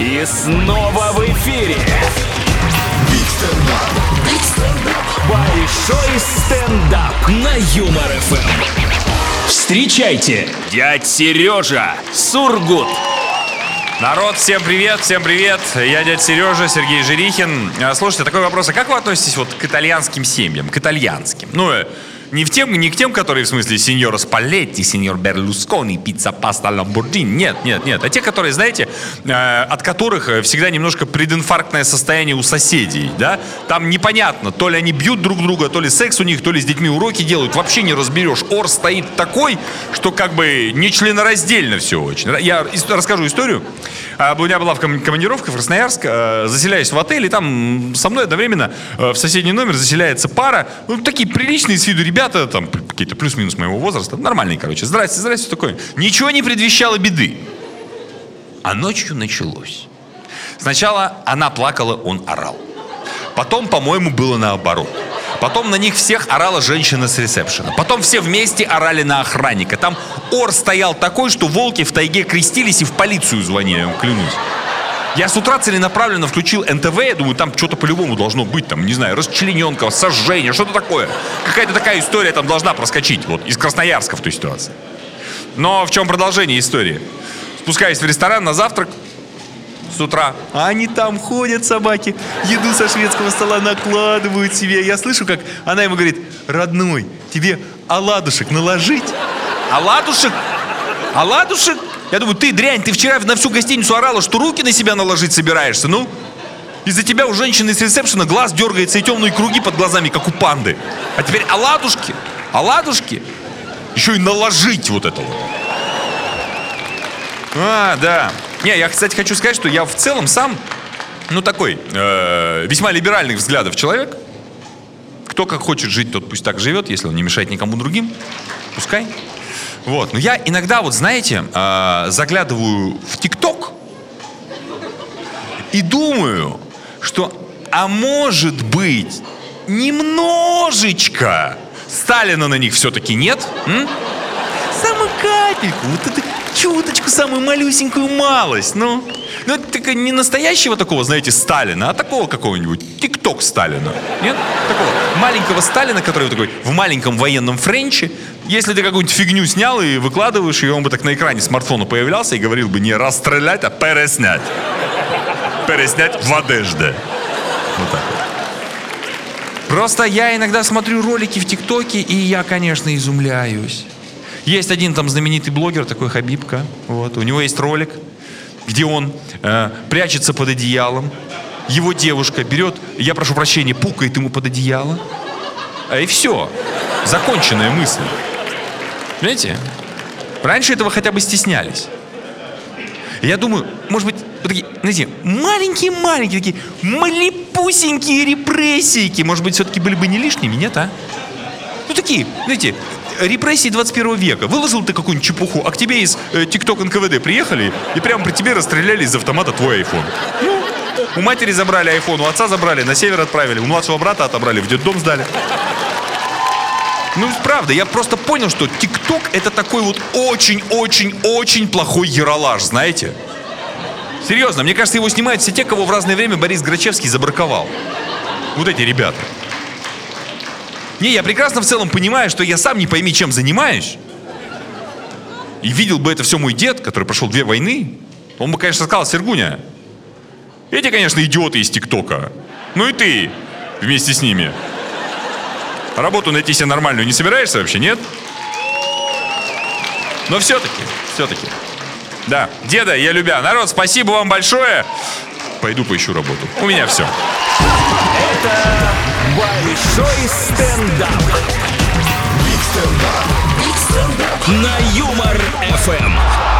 И снова в эфире. Большой стендап на Юмор ФМ. Встречайте, дядь Сережа Сургут. Народ, всем привет, всем привет. Я дядя Сережа, Сергей Жирихин. А, Слушайте, такой вопрос. А как вы относитесь вот к итальянским семьям, к итальянским? Ну, э, не, в тем, не к тем, которые в смысле сеньора Спалетти, сеньор Берлускони, пицца, паста, ламборджини. Нет, нет, нет. А те, которые, знаете, э, от которых э, всегда немножко прединфарктное состояние у соседей, да? Там непонятно, то ли они бьют друг друга, то ли секс у них, то ли с детьми уроки делают. Вообще не разберешь. Ор стоит такой, что как бы не членораздельно все очень. Я расскажу историю. А, У меня была в ком- командировка в Красноярск, э, заселяюсь в отель, и там со мной одновременно э, в соседний номер заселяется пара, ну, такие приличные с виду ребята, там, п- какие-то плюс-минус моего возраста, нормальные, короче. Здрасте, здрасте, такое. Ничего не предвещало беды. А ночью началось. Сначала она плакала, он орал. Потом, по-моему, было наоборот. Потом на них всех орала женщина с ресепшена. Потом все вместе орали на охранника. Там ор стоял такой, что волки в тайге крестились и в полицию звонили, клянусь. Я с утра целенаправленно включил НТВ, я думаю, там что-то по-любому должно быть, там, не знаю, расчлененка, сожжение, что-то такое. Какая-то такая история там должна проскочить, вот, из Красноярска в той ситуации. Но в чем продолжение истории? Спускаюсь в ресторан на завтрак, с утра. А они там ходят, собаки, еду со шведского стола накладывают себе. Я слышу, как она ему говорит, родной, тебе оладушек наложить? Оладушек? Оладушек? Я думаю, ты дрянь, ты вчера на всю гостиницу орала, что руки на себя наложить собираешься, ну? Из-за тебя у женщины с ресепшена глаз дергается и темные круги под глазами, как у панды. А теперь оладушки, оладушки, еще и наложить вот это вот. А, да. Не, я, кстати, хочу сказать, что я в целом сам, ну, такой, э, весьма либеральных взглядов человек. Кто как хочет жить, тот пусть так живет, если он не мешает никому другим. Пускай. Вот. Но я иногда, вот знаете, э, заглядываю в ТикТок и думаю, что, а может быть, немножечко Сталина на них все-таки нет? М? Самую капельку, вот эту чуточку, самую малюсенькую малость, ну. Ну, это такая не настоящего такого, знаете, Сталина, а такого какого-нибудь тикток Сталина. Нет? Такого маленького Сталина, который такой в маленьком военном френче. Если ты какую-нибудь фигню снял и выкладываешь, и он бы так на экране смартфона появлялся и говорил бы не расстрелять, а переснять. Переснять в одежде. Вот так вот. Просто я иногда смотрю ролики в ТикТоке, и я, конечно, изумляюсь. Есть один там знаменитый блогер, такой Хабибка. Вот. У него есть ролик, где он э, прячется под одеялом. Его девушка берет, я прошу прощения, пукает ему под одеяло. А и все. Законченная мысль. Понимаете? Раньше этого хотя бы стеснялись. Я думаю, может быть, вот такие, знаете, маленькие-маленькие, такие малепусенькие репрессийки, может быть, все-таки были бы не лишними, нет, а? Ну, такие, знаете, репрессии 21 века. Выложил ты какую-нибудь чепуху, а к тебе из э, ТикТок НКВД приехали и прямо при тебе расстреляли из автомата твой iPhone. Ну, у матери забрали iPhone, у отца забрали, на север отправили, у младшего брата отобрали, в детдом сдали. Ну, правда, я просто понял, что ТикТок это такой вот очень-очень-очень плохой яролаж, знаете? Серьезно, мне кажется, его снимают все те, кого в разное время Борис Грачевский забраковал. Вот эти ребята. Не, я прекрасно в целом понимаю, что я сам не пойми, чем занимаюсь. И видел бы это все мой дед, который прошел две войны. Он бы, конечно, сказал, Сергуня, эти, конечно, идиоты из ТикТока. Ну и ты вместе с ними. Работу найти себе нормальную не собираешься вообще, нет? Но все-таки, все-таки. Да, деда, я любя. Народ, спасибо вам большое. Пойду поищу работу. У меня все. Большой стендап. На Юмор ФМ.